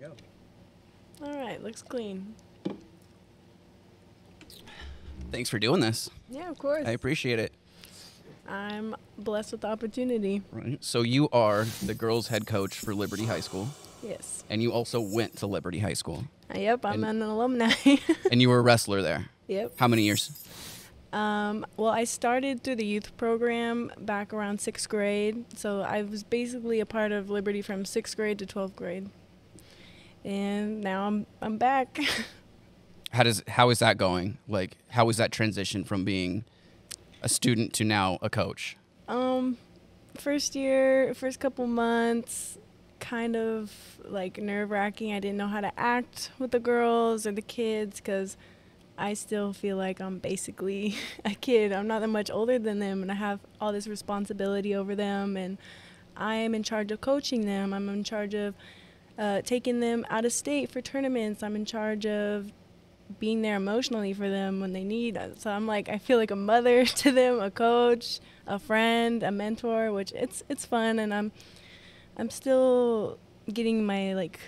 we go. All right, looks clean. Thanks for doing this. Yeah, of course. I appreciate it. I'm blessed with the opportunity. Right. So you are the girls' head coach for Liberty High School, Yes. and you also went to Liberty High School, Uh, yep, I'm And- an alumni. and you were a wrestler there. yep. How many years? Um, well, I started through the youth program back around sixth grade. So I was basically a part of Liberty from sixth grade to 12th grade. And now I'm, I'm back. How does how is that going? Like, how is that transition from being a student to now a coach? Um, first year, first couple months, kind of like nerve wracking. I didn't know how to act with the girls or the kids because I still feel like I'm basically a kid. I'm not that much older than them, and I have all this responsibility over them, and I am in charge of coaching them. I'm in charge of uh, taking them out of state for tournaments. I'm in charge of being there emotionally for them when they need us. So I'm like I feel like a mother to them, a coach, a friend, a mentor, which it's it's fun and I'm I'm still getting my like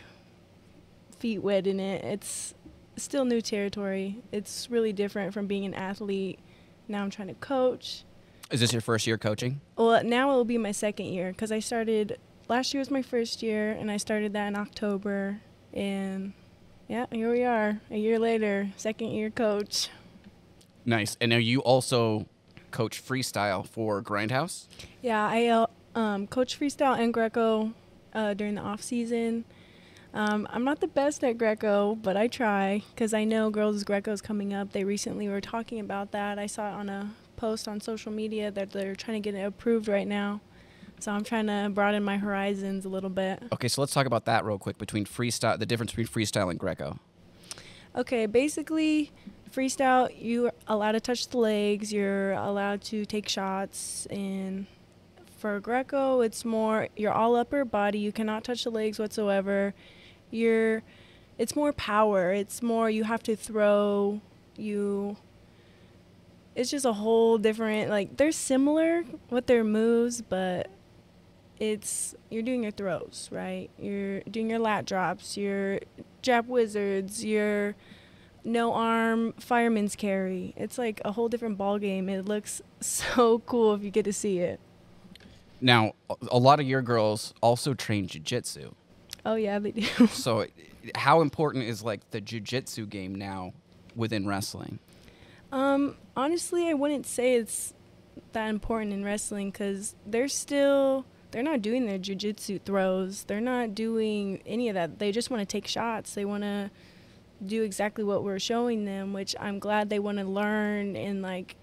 feet wet in it. It's still new territory. It's really different from being an athlete. Now I'm trying to coach. Is this your first year coaching? Well, now it will be my second year because I started last year was my first year and I started that in October and yeah, here we are, a year later, second year coach. Nice. And now you also coach freestyle for Grindhouse. Yeah, I uh, um, coach freestyle and Greco uh, during the off season. Um, I'm not the best at Greco, but I try because I know girls' Greco is coming up. They recently were talking about that. I saw it on a post on social media that they're trying to get it approved right now. So I'm trying to broaden my horizons a little bit. Okay, so let's talk about that real quick between freestyle, the difference between freestyle and Greco. Okay, basically, freestyle, you're allowed to touch the legs, you're allowed to take shots, and for Greco, it's more you're all upper body, you cannot touch the legs whatsoever. You're it's more power, it's more you have to throw, you it's just a whole different like they're similar with their moves, but it's you're doing your throws, right? You're doing your lat drops, your jab wizards, your no arm fireman's carry. It's like a whole different ball game. It looks so cool if you get to see it. Now, a- lot of your girls also train jujitsu. Oh yeah, they do. So, how important is like the jujitsu game now within wrestling? Um, honestly, I wouldn't say it's that important in wrestling because they're still they're not doing their jujitsu throws. They're not doing any of that. They just want to take shots. They want to do exactly what we're showing them, which I'm glad they want to learn and like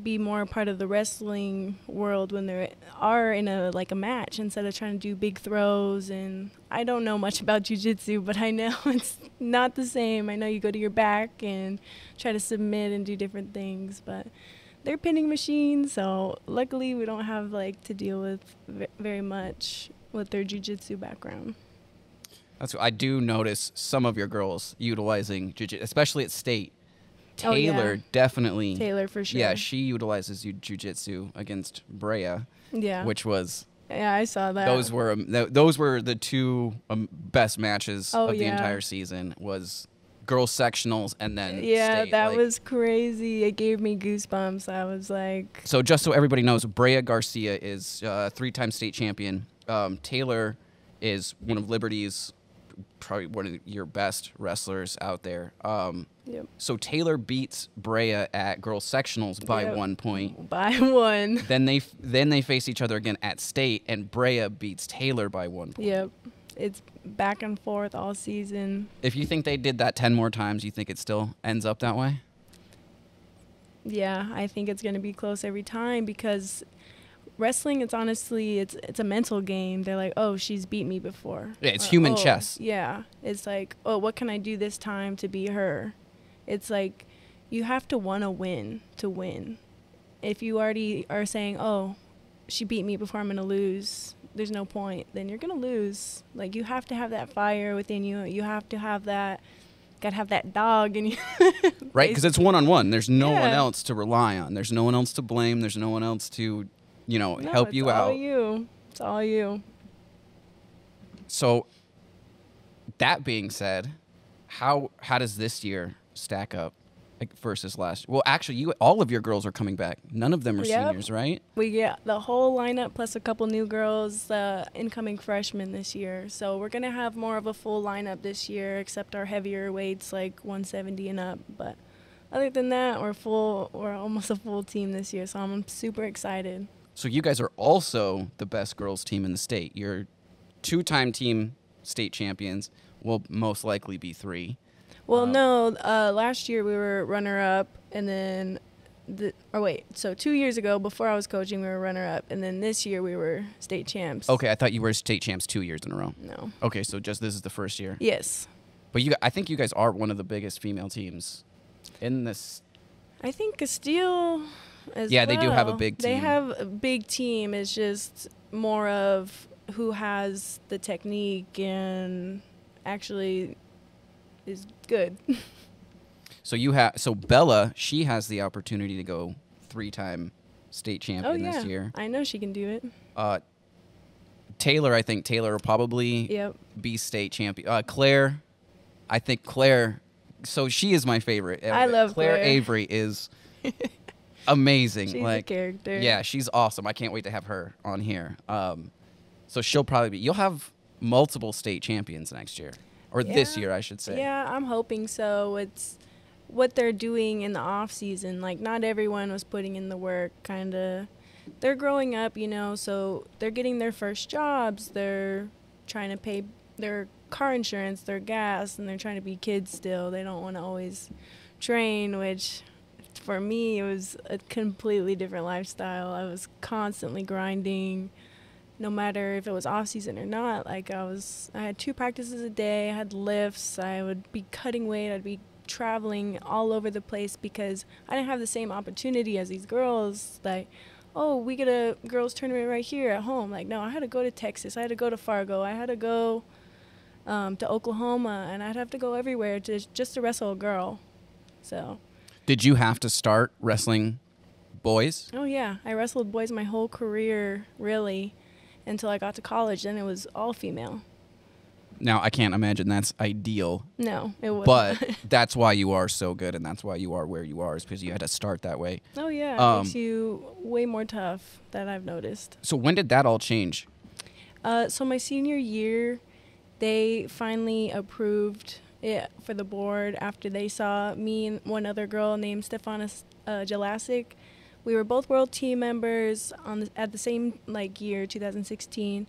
be more part of the wrestling world when they are in a like a match instead of trying to do big throws and I don't know much about jujitsu, but I know it's not the same. I know you go to your back and try to submit and do different things, but they're pinning machines, so luckily we don't have like to deal with ve- very much with their jujitsu background. That's I do notice some of your girls utilizing jujitsu, especially at state. Oh, yeah. Taylor definitely. Taylor for sure. Yeah, she utilizes ju- jujitsu against Brea, yeah. which was yeah, I saw that. those were um, th- those were the two um, best matches Oh, of the yeah. entire season was girls sectionals and then yeah, state. that Like, was crazy. It gave me goosebumps. I was like, so just so everybody knows Brea Garcia is uh, three-time state champion um, Taylor is one of Liberty's probably one of your best wrestlers out there um, yep, so Taylor beats Brea at girls sectionals by Yep. one point by one. then they f- then they face each other again at state and Brea beats Taylor by one point Yep. It's back and forth all season. If you think they did that 10 more times, you think it still ends up that way? Yeah, I think it's going to be close every time because wrestling it's honestly it's it's a mental game. They're like, "Oh, she's beat me before." Yeah, it's Or, human "Oh," chess. Yeah. It's like, "Oh, what can I do this time to be her?" It's like you have to want to win to win. If you already are saying, "Oh, she beat me before, I'm going to lose." There's no point. Then you're going to lose. Like you have to have that fire within you. You have to have that got to have that dog in you. Right? Because it's one on one. There's no one else to rely on. There's no one else to blame. There's no one else to, you know, No, help you out. it's all you. It's all you. So, that being said, how how does this year stack up like, versus last? Well, actually, you all of your girls are coming back. None of them are Yep. seniors, right? We get the whole lineup plus a couple new girls, uh, incoming freshmen this year. So we're gonna have more of a full lineup this year, except our heavier weights like 170 and up. But other than that, we're full. We're almost a full team this year, so I'm super excited. So you guys are also the best girls team in the state. You're two-time team state champions. Will most likely be three. Well, Um, no, uh, last year we were runner up, and then, the, or wait, so two years ago, before I was coaching, we were runner up, and then this year we were state champs. Okay, I thought you were state champs two years in a row. No. Okay, so just this is the first year. Yes. But you, I think you guys are one of the biggest female teams in this. I think Casteel as Yeah, they do have a big team. They have a big team. It's just more of who has the technique and actually is good. So you have so Bella, she has the opportunity to go three-time state champion oh yeah, this year. I know she can do it. Uh, Taylor, I think Taylor will probably Yep. be state champion. Uh, Claire, I think Claire. So she is my favorite. I love Claire, Claire. Avery is amazing. She's like a character. Yeah, she's awesome. I can't wait to have her on here. Um, so she'll probably be. You'll have multiple state champions next year, or this year, I should say. Yeah, I'm hoping so. It's what they're doing in the off season. Like not everyone was putting in the work. Kind of, they're growing up, you know. So they're getting their first jobs. They're trying to pay their car insurance, their gas, and they're trying to be kids still. They don't want to always train, which for me it was a completely different lifestyle. I was constantly grinding no matter if it was off season or not. Like I was, I had two practices a day. I had lifts. I would be cutting weight. I'd be traveling all over the place because I didn't have the same opportunity as these girls. Like, oh, we get a girls tournament right here at home. Like, no, I had to go to Texas. I had to go to Fargo. I had to go um, to Oklahoma, and I'd have to go everywhere to just to wrestle a girl. So, Did you have to start wrestling boys? oh yeah, I wrestled boys my whole career, really, until I got to college. Then it was all female. Now I can't imagine that's ideal, No, it was. but that's why you are so good, and that's why you are where you are, is because you had to start that way. oh yeah, it Um, makes you way more tough. That I've noticed. So when did that all change? Uh, so my senior year, they finally approved it for the board after they saw me and one other girl named Stefana uh, Jelasic. We were both world team members on the, at the same like year, 2016,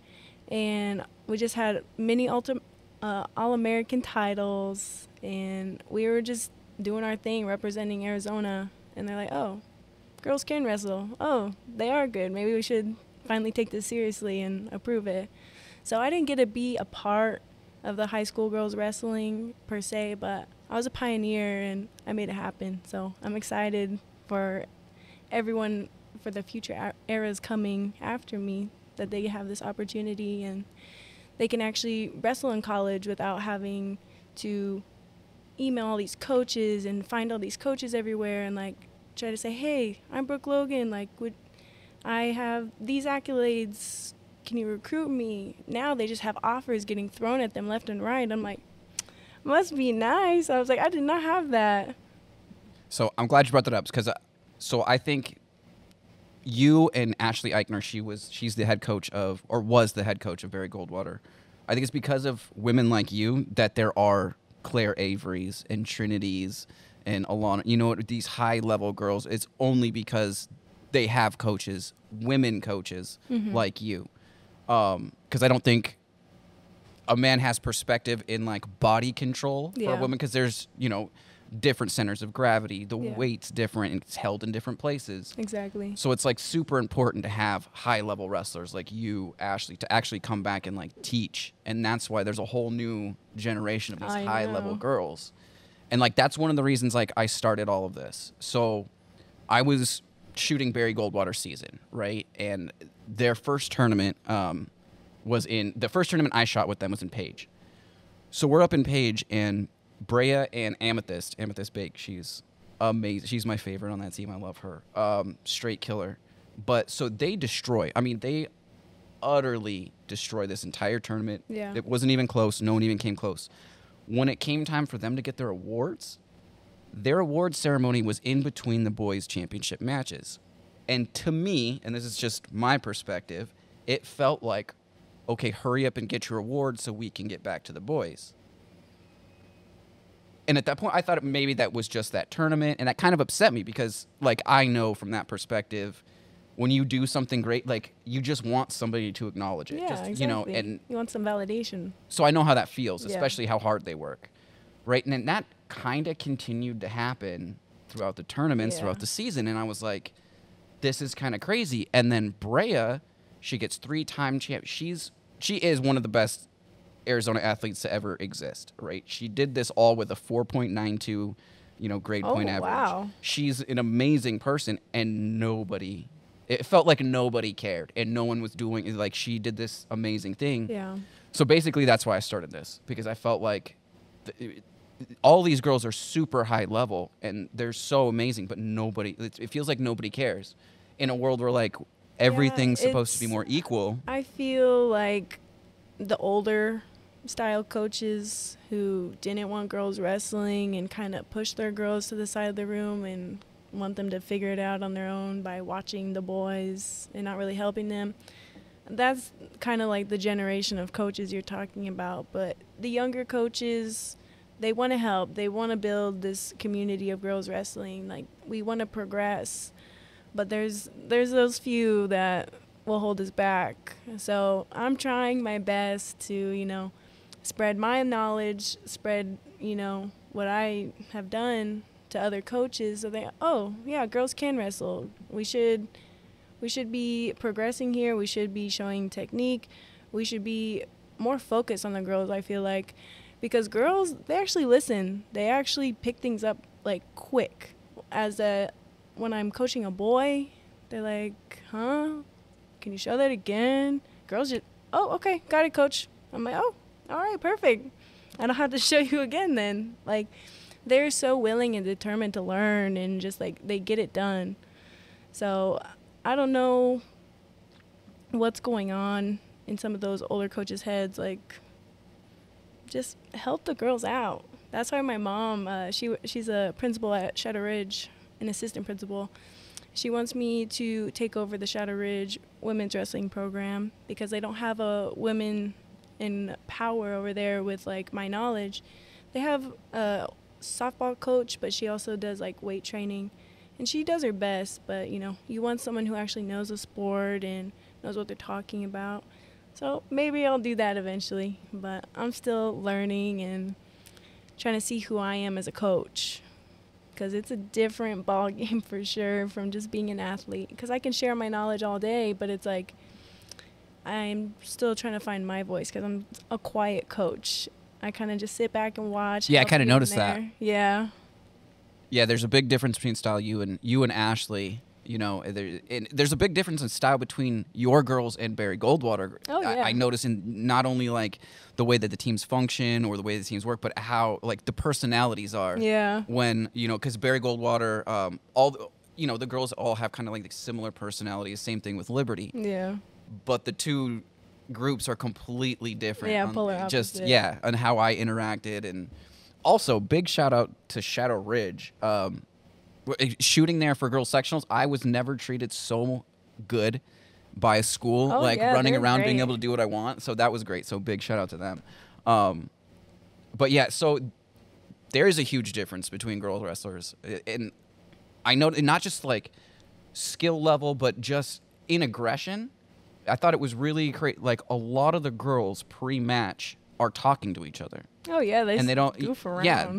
and we just had many ulti- uh, All American titles, and we were just doing our thing, representing Arizona. And they're like, "Oh, girls can wrestle. Oh, they are good. Maybe we should finally take this seriously and approve it." So I didn't get to be a part of the high school girls wrestling per se, but I was a pioneer and I made it happen. So I'm excited for everyone for the future eras coming after me that they have this opportunity and they can actually wrestle in college without having to email all these coaches and find all these coaches everywhere and like try to say, "Hey, I'm Brooke Logan. Like, would I have these accolades? Can you recruit me?" Now they just have offers getting thrown at them left and right. I'm like, must be nice. I was like, I did not have that. So I'm glad you brought that up because, uh, so I think you and Ashley Eichner, she was she's the head coach of or was the head coach of Barry Goldwater. I think it's because of women like you that there are Claire Averys and Trinities and Alana. You know these high level girls. It's only because they have coaches, women coaches mm-hmm. like you. Um, because I don't think a man has perspective in like body control for a woman because there's you know different centers of gravity. The Yeah. weight's different and it's held in different places. Exactly. so it's like super important to have high level wrestlers like you ashley to actually come back and like teach. And that's why there's a whole new generation of these I high level know. girls. And like that's one of the reasons like i started all of this. So i was shooting barry goldwater season right? And their first tournament um, was in the first tournament i shot with them was in page. So we're up in Page and Brea and Amethyst. Amethyst Bake, she's amazing. She's my favorite on that team. I love her. Um, straight killer. But so they destroy. I mean, they utterly destroy this entire tournament. Yeah. It wasn't even close. No one even came close. When it came time for them to get their awards, their award ceremony was in between the boys' championship matches. And to me, and this is just my perspective, it felt like, okay, hurry up and get your award so we can get back to the boys. And at that point, I thought maybe that was just that tournament, and that kind of upset me because, like, I know from that perspective, when you do something great, like you just want somebody to acknowledge it. Yeah, just, exactly. You know, and you want some validation. so I know how that feels, Yeah. especially how hard they work, right? And then that kind of continued to happen throughout the tournaments, Yeah. throughout the season, and I was like, this is kind of crazy. And then Brea, she gets three-time champ. She's she is one of the best Arizona athletes to ever exist, right? She did this all with a 4.92, you know, grade Oh, point average. wow. She's an amazing person, and nobody. It felt like nobody cared, and no one was doing like she did this amazing thing. Yeah. So basically, that's why I started this because I felt like th- all these girls are super high level and they're so amazing, but nobody. It, it feels like nobody cares in a world where like everything's supposed to be more equal. I feel like the older style coaches who didn't want girls wrestling and kind of pushed their girls to the side of the room and want them to figure it out on their own by watching the boys and not really helping them. That's kind of like the generation of coaches you're talking about. But the younger coaches, they want to help. They want to build this community of girls wrestling. Like we want to progress, but there's there's those few that will hold us back. So I'm trying my best to you know spread my knowledge, spread you know what I have done to other coaches, so they oh yeah, girls can wrestle. We should we should be progressing here. We should be showing technique. We should be more focused on the girls. I feel like because girls they actually listen. They actually pick things up like quick. As a when I'm coaching a boy, they're like, "Huh? Can you show that again?" Girls just, "Oh, okay, got it, coach." I'm like, "Oh, all right, perfect. I don't have to show you again then." Like they're so willing and determined to learn and just like they get it done. So I don't know what's going on in some of those older coaches' heads. Like, just help the girls out. That's why my mom, uh, she she's a principal at Shadow Ridge, an assistant principal. She wants me to take over the Shadow Ridge women's wrestling program because they don't have a women in power over there with like my knowledge. They have a softball coach, but she also does like weight training. And she does her best but you know you want someone who actually knows the sport and knows what they're talking about. So maybe i'll do that eventually but i'm still learning and trying to see who i am as a coach because it's a different ball game for sure from just being an athlete because i can share my knowledge all day but it's like i'm still trying to find my voice because i'm a quiet coach i kind of just sit back and watch Yeah, I here and noticed that. yeah Yeah, there's a big difference between style you and you and Ashley. You know, there, there's a big difference in style between your girls and Barry Goldwater. Oh, I, yeah. I notice in not only like the way that the teams function or the way the teams work, but how like the personalities are. yeah When you know, because Barry Goldwater, um, all the, you know, the girls all have kind of like similar personalities. Same thing with Liberty, yeah but the two groups are completely different. Yeah, polar Just yeah, on how I interacted and also big shout out to Shadow Ridge. Um, shooting there for girls sectionals, I was never treated so good by a school, Oh, like yeah, running around, being able to do what I want. So that was great. So big shout out to them. Um, but yeah, so there is a huge difference between girl wrestlers, and I know not just like skill level, but just in aggression. I thought it was really great. Like a lot of the girls pre-match are talking to each other, Oh yeah, they and they don't. goof around. Yeah,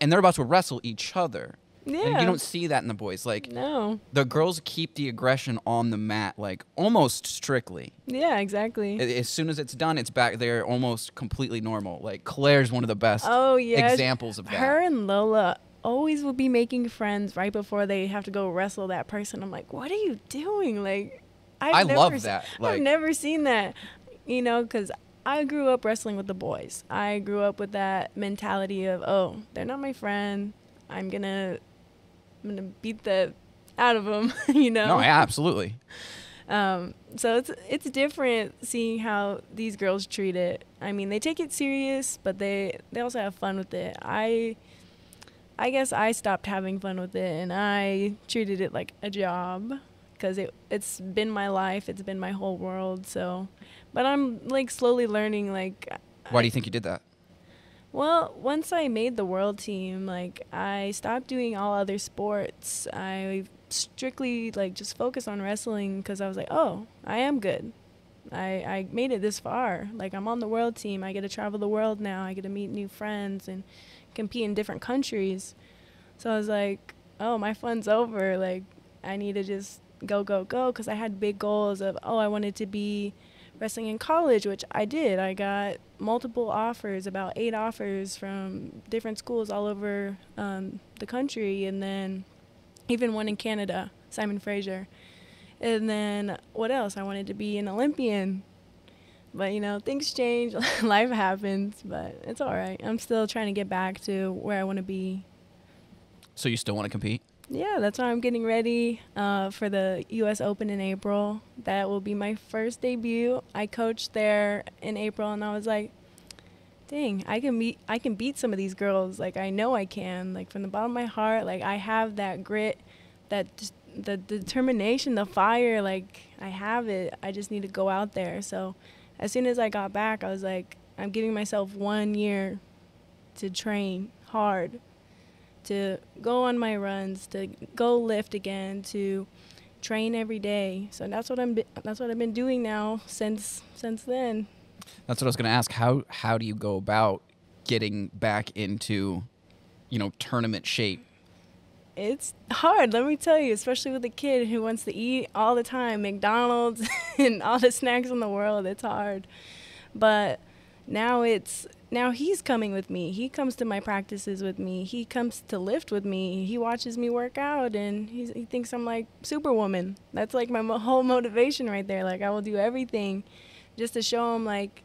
and they're about to wrestle each other. And Yeah. you don't see that in the boys. Like No. the girls keep the aggression on the mat, like almost strictly. Yeah, exactly. As soon as it's done, it's back there, almost completely normal. Like Claire's one of the best oh yeah. examples of that. Her and Lola always will be making friends right before they have to go wrestle that person. I'm like, what are you doing? Like, I've I never love s- that, like- I've never seen that. You know, because I grew up wrestling with the boys. I grew up with that mentality of, oh, they're not my friend. I'm gonna, I'm gonna beat the out of them. you know. No, absolutely. Um, so it's it's different seeing how these girls treat it. I mean, they take it serious, but they they also have fun with it. I I guess I stopped having fun with it and I treated it like a job because it it's been my life, it's been my whole world. So, but I'm like slowly learning like. Why do you think you did that? Well, once I made the world team, like I stopped doing all other sports. I strictly like just focused on wrestling because I was like, oh, I am good. I I made it this far. Like I'm on the world team. I get to travel the world now. I get to meet new friends and compete in different countries. So I was like, oh, my fun's over. Like I need to just go go go because I had big goals of oh I wanted to be wrestling in college, which I did. I got multiple offers, about eight offers from different schools all over um, the country, and then even one in Canada, Simon Fraser. And then what else? I wanted to be an Olympian. But you know, things change, life happens, but it's all right. I'm still trying to get back to where I want to be. So you still want to compete? Yeah, that's why I'm getting ready uh, for the U.S. Open in April. That will be my first debut. I coached there in April, and I was like, "Dang, I can beat I can beat some of these girls. Like I know I can. Like from the bottom of my heart, like I have that grit, that the determination, the fire. Like I have it. I just need to go out there." So, as soon as I got back, I was like, "I'm giving myself one year to train hard." To go on my runs, to go lift again, to train every day. So that's what I'm that's what I've been doing now since since then. That's what I was going to ask. How how do you go about getting back into you know tournament shape? It's hard, let me tell you, especially with a kid who wants to eat all the time, McDonald's and all the snacks in the world. It's hard. But now it's now he's coming with me. He comes to my practices with me. He comes to lift with me. He watches me work out and he thinks I'm like superwoman. That's like my mo- whole motivation right there. Like I will do everything just to show him like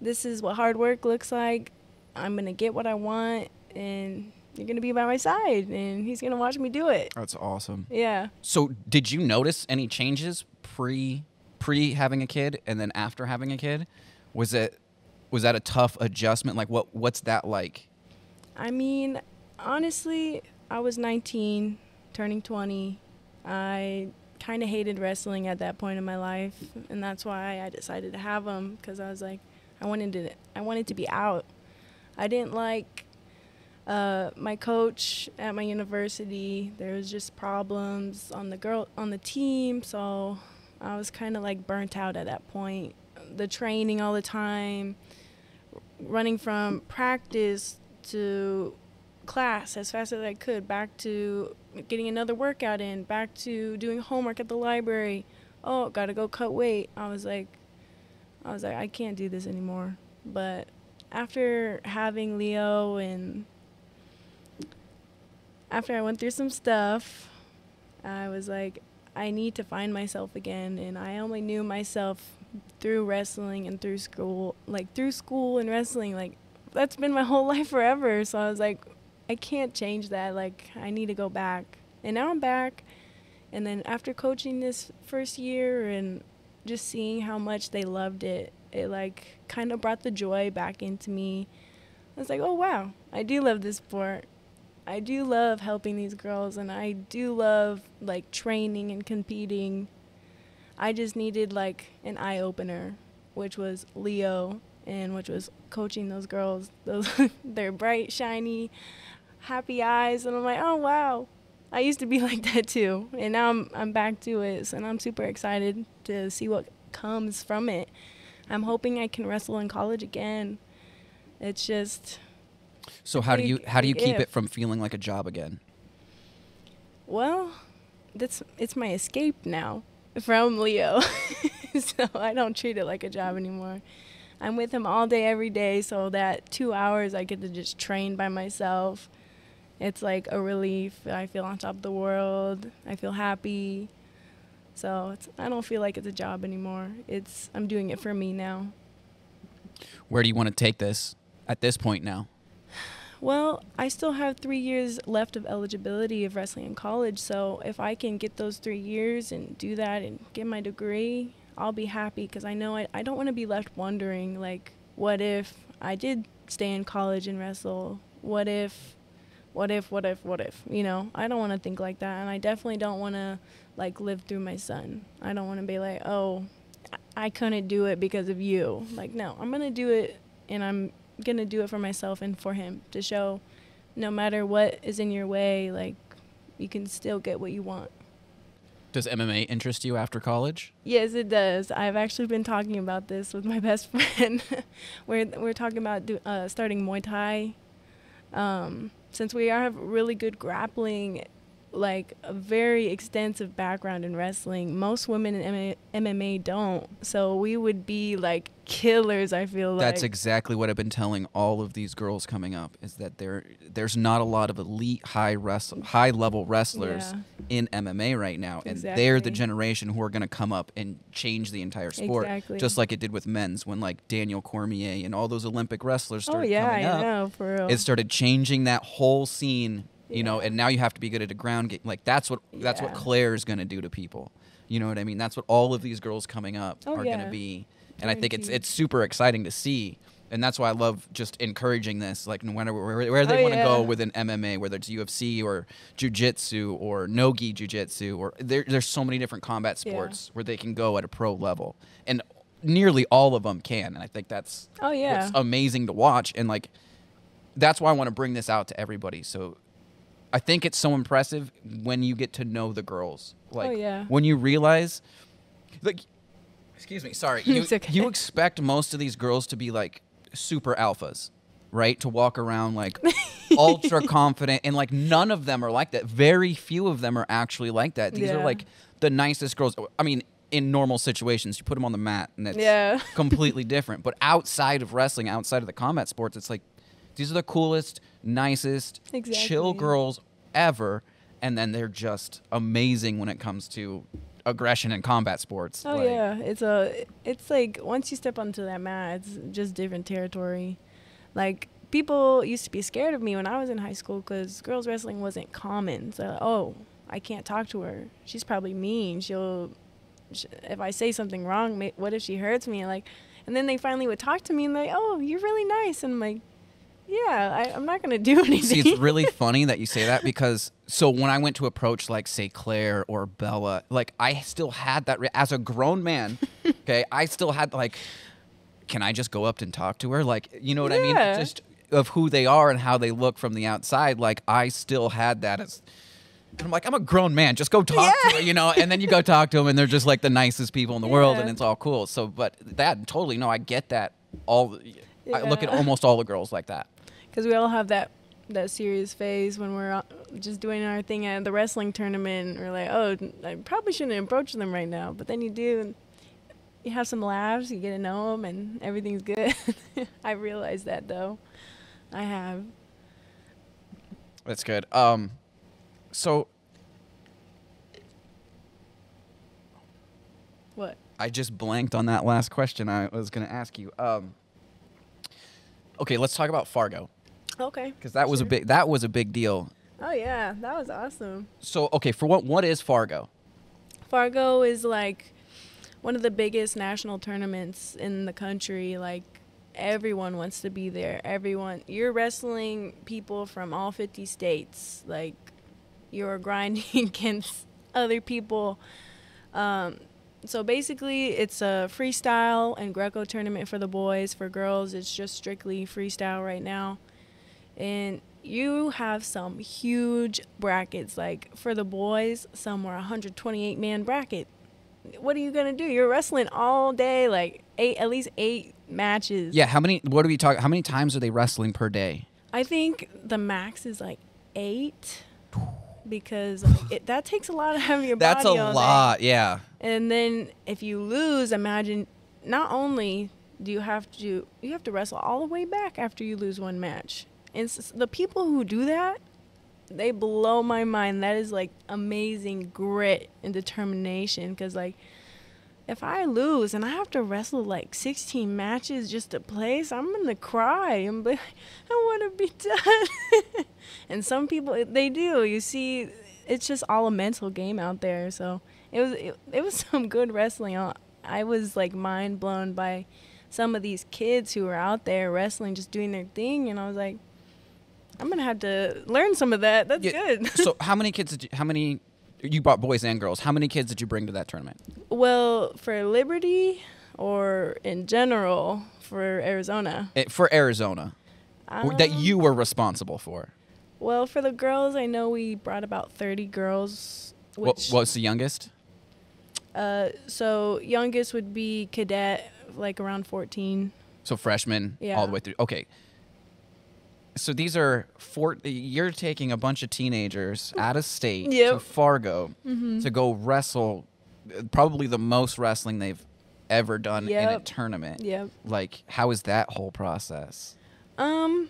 this is what hard work looks like. I'm going to get what I want and you're going to be by my side and he's going to watch me do it. That's awesome. Yeah. So, did you notice any changes pre pre having a kid and then after having a kid? Was it was that a tough adjustment? Like what what's that like? I mean, honestly, I was 19, turning 20. I kind of hated wrestling at that point in my life, and that's why I decided to have them because I was like, I wanted to, I wanted to be out. I didn't like uh, my coach at my university. There was just problems on the girl on the team, so I was kind of like burnt out at that point. The training all the time, running from practice to class as fast as I could, back to getting another workout in, back to doing homework at the library. Oh, gotta go cut weight. I was like, I was like, I can't do this anymore. But after having Leo and after I went through some stuff, I was like, I need to find myself again. And I only knew myself through wrestling and through school, like through school and wrestling, like that's been my whole life forever. So I was like, I can't change that. Like I need to go back. And now I'm back. And then after coaching this first year and just seeing how much they loved it, it like kind of brought the joy back into me. I was like, oh wow, I do love this sport. I do love helping these girls and I do love like training and competing I just needed like an eye opener, which was Leo and which was coaching those girls, those their bright, shiny, happy eyes, and I'm like, oh wow, I used to be like that too, and now I'm I'm back to it, and I'm super excited to see what comes from it. I'm hoping I can wrestle in college again. It's just. So how do you how do you keep if. it from feeling like a job again? Well, that's it's my escape now from Leo. so I don't treat it like a job anymore. I'm with him all day, every day, so that two hours I get to just train by myself. It's like a relief. I feel on top of the world. I feel happy. So I don't feel like it's a job anymore. It's I'm doing it for me now. Where do you want to take this at this point now? Well, I still have three years left of eligibility of wrestling in college, so if I can get those three years and do that and get my degree, I'll be happy because I know I, I don't want to be left wondering, like, what if I did stay in college and wrestle? What if, what if, what if, what if? You know, I don't want to think like that, and I definitely don't want to, like, live through my son. I don't want to be like, oh, I couldn't do it because of you. Like, no, I'm going to do it, and I'm gonna do it for myself and for him to show no matter what is in your way like you can still get what you want does mma interest you after college yes it does i've actually been talking about this with my best friend we're, we're talking about do, uh, starting muay thai um, since we are have really good grappling like a very extensive background in wrestling. Most women in MMA don't. So we would be like killers, I feel like. That's exactly what I've been telling all of these girls coming up is that there there's not a lot of elite high wrestle, high level wrestlers yeah. in MMA right now and exactly. they're the generation who are going to come up and change the entire sport exactly. just like it did with men's when like Daniel Cormier and all those Olympic wrestlers oh, started oh, yeah, coming I up. Know, for real. It started changing that whole scene you know and now you have to be good at a ground game like that's what that's what claire's going to do to people you know what i mean that's what all of these girls coming up oh, are yeah. going to be and i think it's it's super exciting to see and that's why I love just encouraging this, like no matter where, where they oh, want to yeah. go with an MMA, whether it's UFC or jujitsu or nogi jujitsu, or there, there's so many different combat sports yeah. where they can go at a pro level, and nearly all of them can, and I think that's oh yeah, amazing to watch, and like that's why I want to bring this out to everybody. So I think it's so impressive when you get to know the girls. Oh, like oh, yeah. when you realize like excuse me, sorry. You okay. you expect most of these girls to be like super alphas, right? To walk around like ultra confident and like none of them are like that. Very few of them are actually like that. These yeah. are like the nicest girls. I mean, in normal situations, you put them on the mat and it's yeah. completely different. But outside of wrestling, outside of the combat sports, it's like these are the coolest, nicest, exactly. chill girls ever, and then they're just amazing when it comes to aggression in combat sports. Oh like, yeah, it's a it's like once you step onto that mat, it's just different territory. Like people used to be scared of me when I was in high school because girls wrestling wasn't common. So oh, I can't talk to her. She's probably mean. She'll she, if I say something wrong, what if she hurts me? Like, and then they finally would talk to me and like, oh, you're really nice, and I'm like, yeah, I, am not going to do anything. See, it's really funny that you say that because so when I went to approach like say Claire or Bella, like I still had that re- as a grown man. okay, I still had like, can I just go up and talk to her? Like, you know what yeah. I mean? Just of who they are and how they look from the outside. Like I still had that as. And I'm like, I'm a grown man. Just go talk yeah. to her, you know. And then you go talk to them, and they're just like the nicest people in the yeah. world, and it's all cool. So, but that totally no, I get that. All I look at almost all the girls like that because we all have that that serious phase when we're uh, just doing our thing at the wrestling tournament. We're like, oh, I probably shouldn't approach them right now, but then you do. You have some laughs, you get to know them, and everything's good. I realized that though. I have. That's good. Um, so. What? I just blanked on that last question I was going to ask you. Um, okay, let's talk about Fargo. Okay. Because that was a big that was a big deal. Oh yeah, that was awesome. So okay, for what what is Fargo? Fargo is like one of the biggest national tournaments in the country. Like everyone wants to be there. Everyone, you're wrestling people from all 50 states. Like you're grinding against other people. Um, so basically, it's a freestyle and Greco tournament for the boys. For girls, it's just strictly freestyle right now and you have some huge brackets. Like for the boys, some were 128 man bracket. What are you gonna do? You're wrestling all day, like eight, at least eight matches. Yeah. How many? What are we talking? How many times are they wrestling per day? I think the max is like eight, because it, that takes a lot out of your That's body. That's a lot. Day. Yeah. And then if you lose, imagine not only do you have to you have to wrestle all the way back after you lose one match and the people who do that, they blow my mind. That is like amazing grit and determination. Cause like if I lose and I have to wrestle like 16 matches just to place, I'm gonna cry. I'm like, I want to be done. and some people they do. You see, it's just all a mental game out there. So it was it, it was some good wrestling. I was like mind blown by some of these kids who were out there wrestling, just doing their thing, and I was like, I'm gonna have to learn some of that. That's Yeah, good. so how many kids did you, how many you brought boys and girls how many kids did you bring to that tournament well, for Liberty or in general for Arizona. Eh, for arizona w- that Um, you were responsible for Well, for the girls, I know we brought about 30 girls. what, Which, what was the youngest uh, so youngest would be cadet, like around 14. so freshman yeah. all the way through okay so these are four you're taking a bunch of teenagers out of state to fargo Mm-hmm. to go wrestle uh, probably the most wrestling they've ever done in a tournament Yep. like how is that whole process Um,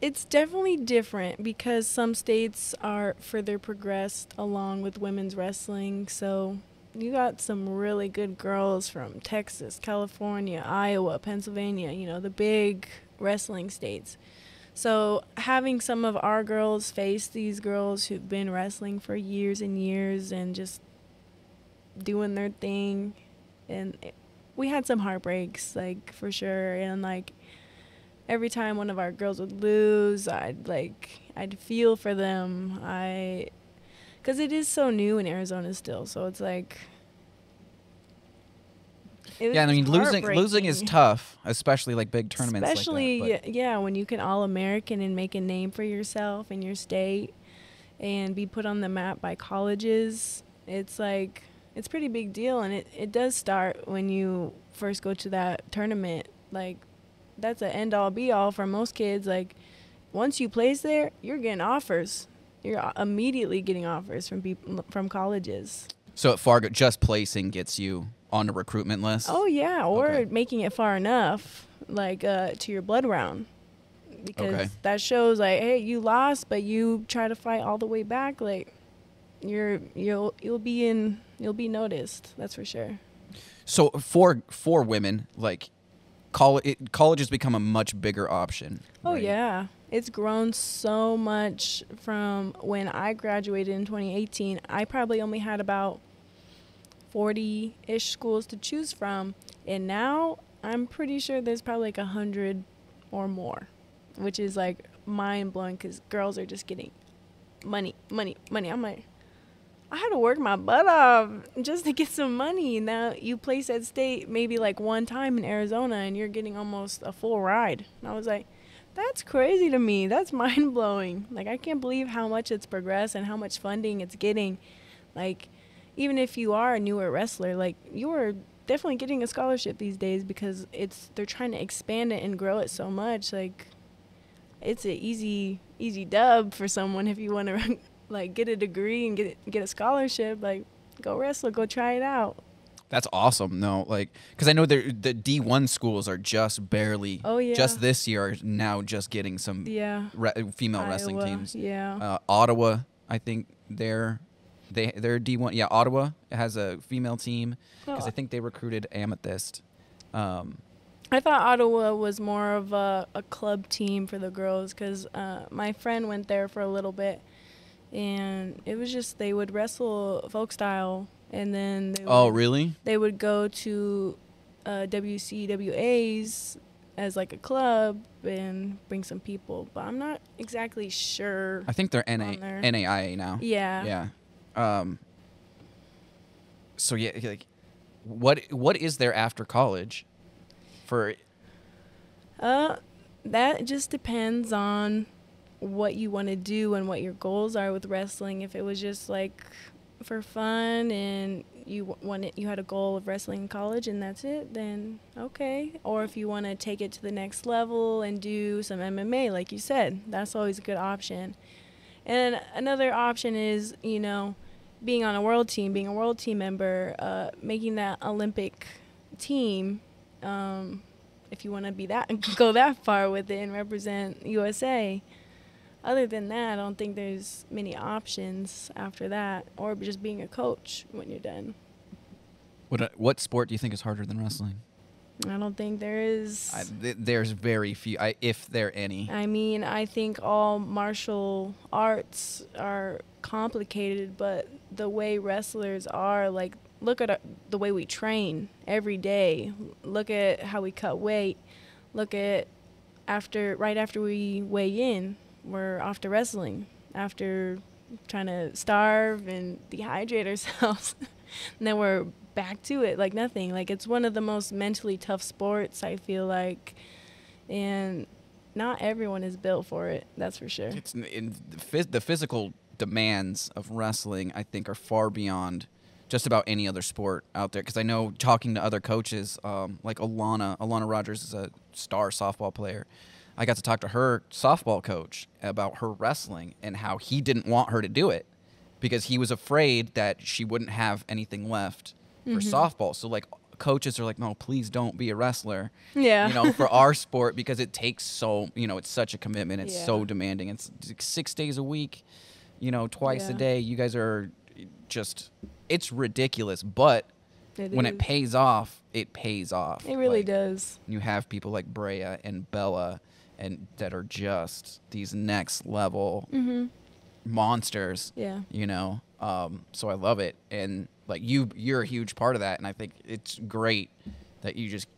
it's definitely different because some states are further progressed along with women's wrestling. So you got some really good girls from Texas, California, Iowa, Pennsylvania, you know, the big wrestling states. So having some of our girls face these girls who've been wrestling for years and years and just doing their thing and it, we had some heartbreaks like for sure and like every time one of our girls would lose i'd like i'd feel for them i because it is so new in arizona still so it's like yeah i mean losing losing is tough especially like big tournaments especially like that, yeah when you can all american and make a name for yourself in your state and be put on the map by colleges it's like it's pretty big deal and it, it does start when you first go to that tournament like that's an end all be all for most kids like once you place there you're getting offers. You're immediately getting offers from people from colleges. So at Fargo, just placing gets you on a recruitment list. Oh yeah, or Okay. making it far enough, like uh, to your blood round, because Okay. that shows like, hey, you lost, but you try to fight all the way back. Like, you're you'll you'll be in you'll be noticed. That's for sure. So for for women, like college, it, college has become a much bigger option. Oh right? yeah, it's grown so much from when I graduated in 2018. I probably only had about 40-ish schools to choose from, and now I'm pretty sure there's probably like a hundred or more, which is like mind blowing because girls are just getting money, money, money. I'm like. I had to work my butt off just to get some money. Now you place at state maybe like one time in Arizona and you're getting almost a full ride. And I was like, that's crazy to me. That's mind blowing. Like I can't believe how much it's progressed and how much funding it's getting. Like even if you are a newer wrestler, like you are definitely getting a scholarship these days because it's they're trying to expand it and grow it so much. Like it's an easy easy dub for someone if you want to like get a degree and get get a scholarship. Like go wrestle, go try it out. That's awesome. No, like because I know the D one schools are just barely. Oh, yeah. Just this year are now just getting some Yeah. re- female wrestling teams. Yeah. Uh, Ottawa, I think they're they they're D one. Yeah, Ottawa has a female team because Oh. I think they recruited Amethyst. Um, I thought Ottawa was more of a, a club team for the girls because uh, my friend went there for a little bit, and it was just they would wrestle folk style, and then they oh, really? they would go to uh, WCWA's as like a club and bring some people, but I'm not exactly sure. I think they're NA. NAIA now. Yeah. Yeah. Um. So yeah, like, what what is there after college? For Uh, that just depends on what you want to do and what your goals are with wrestling. If it was just like for fun and you wanted you had a goal of wrestling in college and that's it, then okay. Or if you want to take it to the next level and do some MMA, like you said, that's always a good option. And another option is, you know, being on a world team, being a world team member, uh, making that Olympic team. Um, if you want to be that go that far with it and represent USA. Other than that, I don't think there's many options after that, or just being a coach when you're done. What uh, what sport do you think is harder than wrestling? I don't think there is. I, th- there's very few, I, if there any. I mean, I think all martial arts are complicated, but the way wrestlers are, like, look at the way we train every day. Look at how we cut weight. Look at after right after we weigh in, we're off to wrestling. After trying to starve and dehydrate ourselves, and then we're back to it like nothing. Like it's one of the most mentally tough sports I feel like, and not everyone is built for it. That's for sure. It's in the physical demands of wrestling. I think are far beyond just about any other sport out there. Because I know talking to other coaches, um, like Alana, Alana Rogers is a star softball player. I got to talk to her softball coach about her wrestling and how he didn't want her to do it because he was afraid that she wouldn't have anything left for softball. So like coaches are like, no, please don't be a wrestler. Yeah. You know, for our sport because it takes so you know it's such a commitment. It's so demanding. It's six days a week. You know, twice a day. You guys are just it's ridiculous, but It when it pays off, it pays off. It really Like, does. You have people like Brea and Bella and that are just these next level Mm-hmm. monsters Yeah. you know um, so i love it and like you you're a huge part of that and i think it's great that you just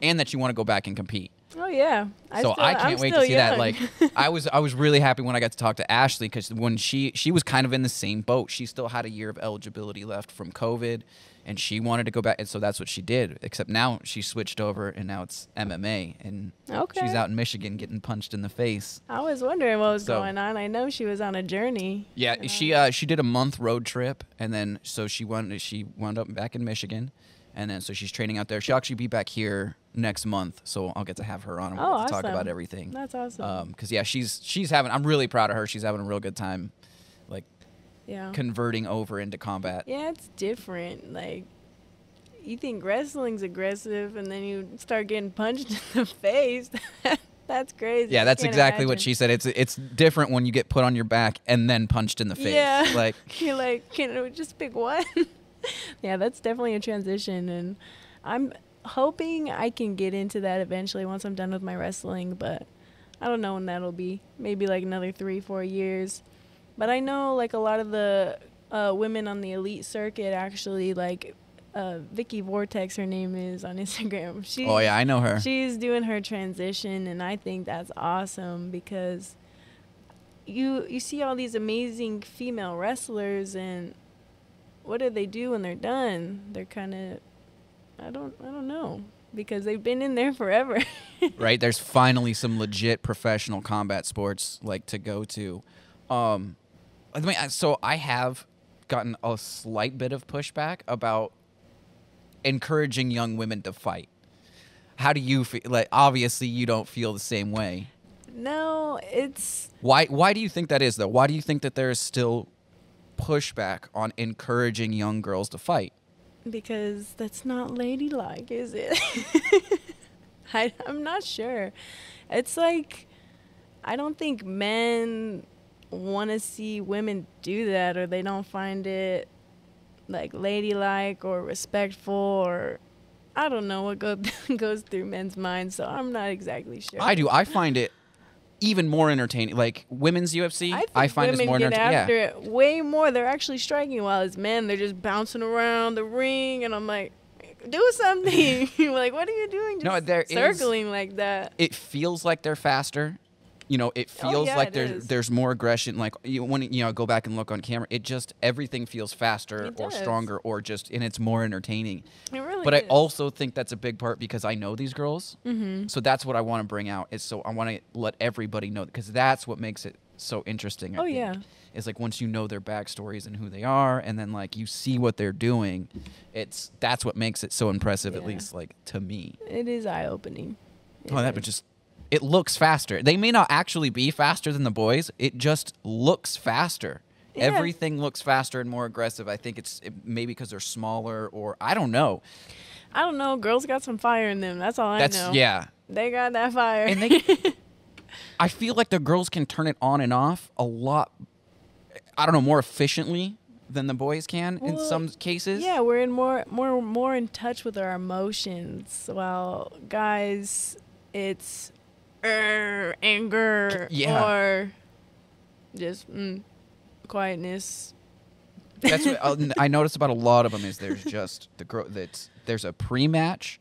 and that you want to go back and compete Oh yeah. I so still, i can't I'm wait to see that like i was i was really happy when i got to talk to ashley because when she she was kind of in the same boat she still had a year of eligibility left from covid and she wanted to go back and so that's what she did except now she switched over and now it's mma and she's out in michigan getting punched in the face I was wondering what was So- going on. I know she was on a journey. Yeah, she uh, she did a month road trip, and then so she went she wound up back in Michigan, and then so she's training out there. She'll actually be back here next month, so I'll get to have her on and we'll Oh, to talk about everything. That's awesome. Um, cause yeah, she's she's having. I'm really proud of her. She's having a real good time, like yeah. converting over into combat. yeah, it's different. Like you think wrestling's aggressive, and then you start getting punched in the face. That's crazy. Yeah, that's exactly what she said. It's it's different when you get put on your back and then punched in the face. Yeah. Like You're like, can I just pick one? yeah, that's definitely a transition, and I'm hoping I can get into that eventually once I'm done with my wrestling. But I don't know when that'll be. Maybe like another three, four years. But I know like a lot of the uh, women on the elite circuit actually like. Uh, Vicky Vortex, her name is on Instagram. She, oh yeah, I know her. she's doing her transition and i think that's awesome because you you see all these amazing female wrestlers and what do they do when they're done they're kind of i don't i don't know because they've been in there forever right? There's finally some legit professional combat sports like to go to. Um, I mean, so I have gotten a slight bit of pushback about encouraging young women to fight. How do you feel? Like, obviously, you don't feel the same way. no it's Why? Why do you think that is, though? Why do you think that there is still pushback on encouraging young girls to fight? because that's not ladylike is it I, i'm not sure it's like i don't think men want to see women do that or they don't find it like ladylike or respectful or i don't know what go, goes through men's minds so i'm not exactly sure I do. I find it even more entertaining. Like women's UFC, I, I find it's more entertaining. after Yeah. it way more. They're actually striking, while as men, they're just bouncing around the ring, and I'm like, do something. like, what are you doing? Just No, there is- circling like that. it feels like they're faster. You know, it Oh, feels yeah, like it there's is. there's more aggression. Like you, when you know, go back and look on camera, it just everything feels faster It or stronger or just and it's more entertaining. It really But I also think that's a big part because I know these girls, mm -hmm. so that's what I want to bring out. Is so I want to let everybody know because that's what makes it so interesting. I Oh, think, yeah. is like once you know their backstories and who they are, and then like you see what they're doing, it's that's what makes it so impressive. At least like to me. It is eye opening. Oh, that but just it looks faster. They may not actually be faster than the boys. It just looks faster. Yeah. Everything looks faster and more aggressive. I think it's it, maybe because they're smaller or I don't know. I don't know. Girls got some fire in them. That's all I That's know. yeah. They got that fire. And they I feel like the girls can turn it on and off a lot I don't know, more efficiently than the boys can in some cases. Yeah, we're in more more more in touch with our emotions. While guys, it's er, anger Yeah. or just mm, quietness. That's what uh, I notice about a lot of them is there's just the girl that's there's a pre-match,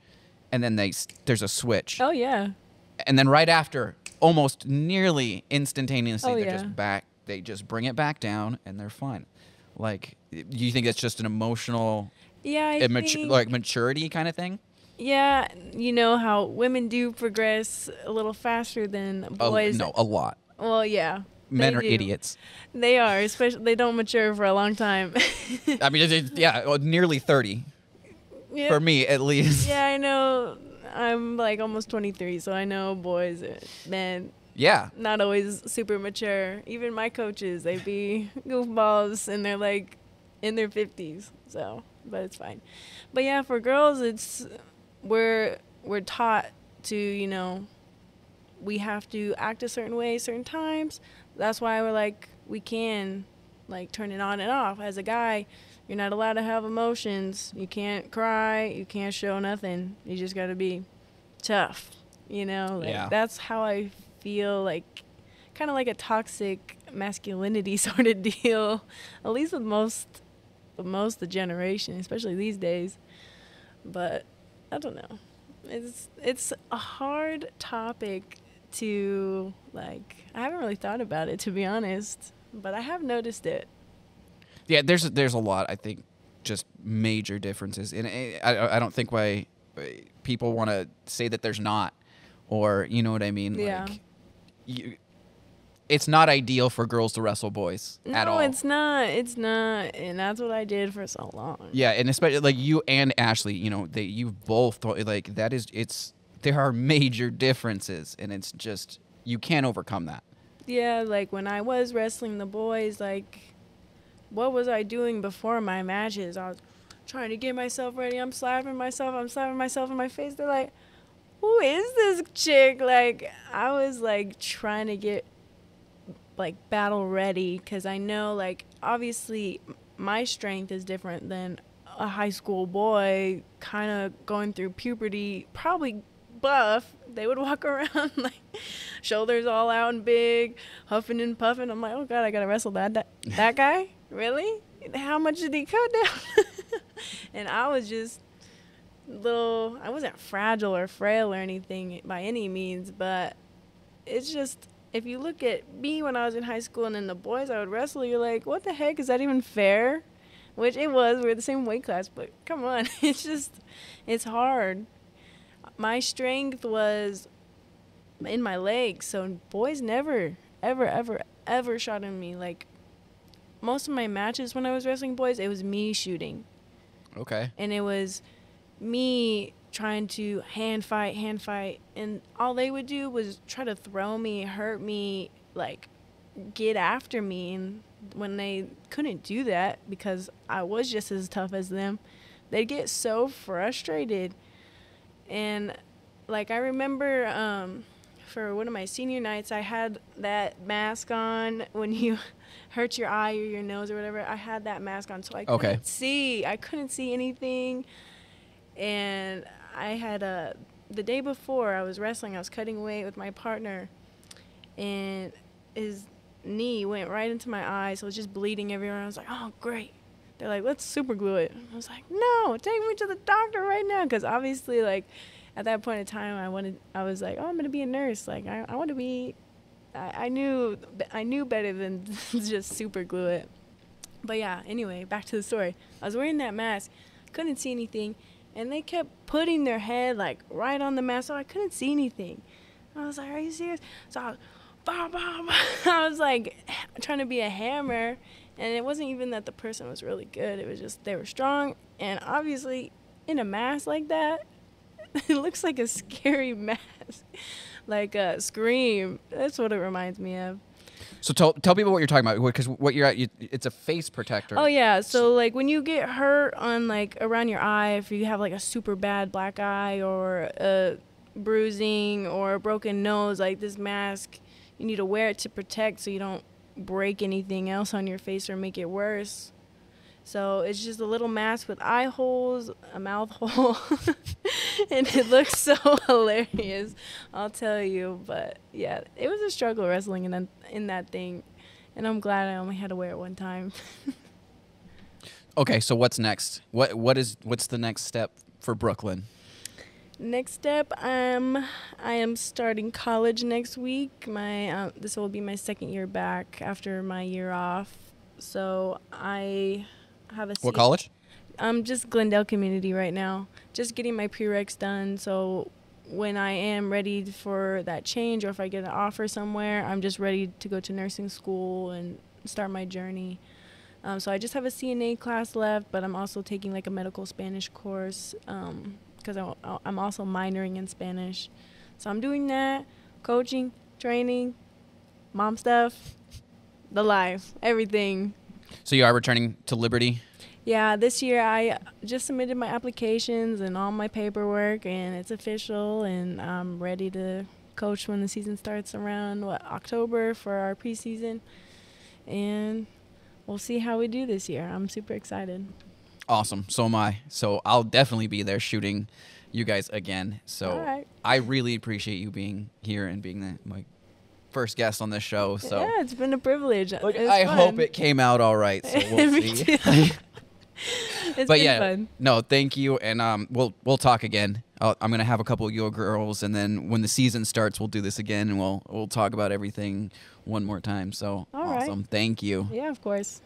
and then they there's a switch, Oh yeah, and then right after, almost nearly instantaneously, Oh, they're yeah. just back. They just bring it back down, and they're fine. Like, y- you think it's just an emotional, yeah. I immature, think, like maturity kind of thing? Yeah, you know how women do progress a little faster than boys. no, a lot. Well, yeah. Men are do. idiots. They are, especially they don't mature for a long time. I mean, it, yeah, nearly thirty yeah. for me at least. Yeah, I know. I'm like almost 23, so I know boys, men, Yeah. not always super mature. Even my coaches, they be goofballs and they're like in their 50s. So, but it's fine. But yeah, for girls, it's we're we're taught to, you know, we have to act a certain way certain times. That's why we're like we can like turn it on and off. As a guy, you're not allowed to have emotions. You can't cry. You can't show nothing. You just got to be tough. You know, like, Yeah. that's how I feel like kind of like a toxic masculinity sort of deal. At least with most with most the generation, especially these days. But I don't know. It's it's a hard topic to like I haven't really thought about it to be honest, but I have noticed it. Yeah, there's there's a lot. I think just major differences, and I I don't think why uh, people want to say that there's not, or you know what I mean. Yeah. Like, you, it's not ideal for girls to wrestle boys No, at all. it's not. It's not, and that's what I did for so long. yeah, and especially like you and Ashley, you know, they you both like that is it's there are major differences, and it's just you can't overcome that. Yeah, like when I was wrestling the boys, like what was I doing before my matches? I was trying to get myself ready. I'm slapping myself. I'm slapping myself in my face. They're like, "Who is this chick?" Like I was like trying to get like battle ready cuz I know like obviously my strength is different than a high school boy kind of going through puberty, probably buff. They would walk around like shoulders all out and big, huffing and puffing. I'm like, oh god, I gotta wrestle that that, that guy. Really? How much did he cut down? and I was just little. I wasn't fragile or frail or anything by any means, but it's just if you look at me when I was in high school and then the boys I would wrestle, you're like, what the heck is that even fair? Which it was. We are the same weight class, but come on, it's just it's hard. My strength was in my legs, so boys never, ever, ever, ever shot at me. Like most of my matches when I was wrestling boys, it was me shooting Okay. and it was me trying to hand fight, hand fight, and all they would do was try to throw me, hurt me, like get after me. And when they couldn't do that because I was just as tough as them, they'd get so frustrated. And like I remember um, for one of my senior nights, I had that mask on when you hurt your eye or your nose or whatever. I had that mask on, so I couldn't Okay. see. I couldn't see anything, and I had a. The day before I was wrestling, I was cutting weight with my partner, and his knee went right into my eye, so it was just bleeding everywhere. I was like, "Oh, great." They're like, "Let's super glue it." I was like, "No, take me to the doctor right now," because obviously, like, at that point in time, I wanted. I was like, "Oh, I'm gonna be a nurse. Like, I, I want to be." I, I knew. I knew better than just super glue it. But yeah. Anyway, back to the story. I was wearing that mask, couldn't see anything, and they kept putting their head like right on the mask, so I couldn't see anything. I was like, "Are you serious?" So I was, bah, bah, bah. I was like trying to be a hammer, and it wasn't even that the person was really good. It was just they were strong, and obviously, in a mask like that, it looks like a scary mask, like a scream. That's what it reminds me of. So tell tell people what you're talking about because what you're at, you, it's a face protector. Oh yeah, so like when you get hurt on like around your eye, if you have like a super bad black eye or a bruising or a broken nose, like this mask, you need to wear it to protect so you don't break anything else on your face or make it worse. So it's just a little mask with eye holes, a mouth hole, and it looks so hilarious. I'll tell you. But yeah, it was a struggle wrestling in that in that thing, and I'm glad I only had to wear it one time. Okay, so what's next? What what is what's the next step for Brooklyn? Next step, um, I am starting college next week. My uh, this will be my second year back after my year off. So I have a What college? I'm just Glendale Community right now. Just getting my prereqs done. So when I am ready for that change, or if I get an offer somewhere, I'm just ready to go to nursing school and start my journey. Um, so I just have a CNA class left, but I'm also taking like a medical Spanish course because I'm, I'm also minoring in Spanish. So I'm doing that, coaching, training, mom stuff, the life, everything. So you are returning to Liberty. Yeah, this year I just submitted my applications and all my paperwork, and it's official, and I'm ready to coach when the season starts around what October for our preseason, and we'll see how we do this year. I'm super excited. Awesome. So am I. So I'll definitely be there shooting you guys again. So right. I really appreciate you being here and being the, my first guest on this show. So yeah, it's been a privilege. Look, It was I hope it came out all right. So we'll Me see. too. It's but yeah, fun. no, thank you, and um, we'll we'll talk again. i I'm gonna have a couple of your girls, and then when the season starts, we'll do this again, and we'll we'll talk about everything one more time. So All right. awesome, thank you. Yeah, of course.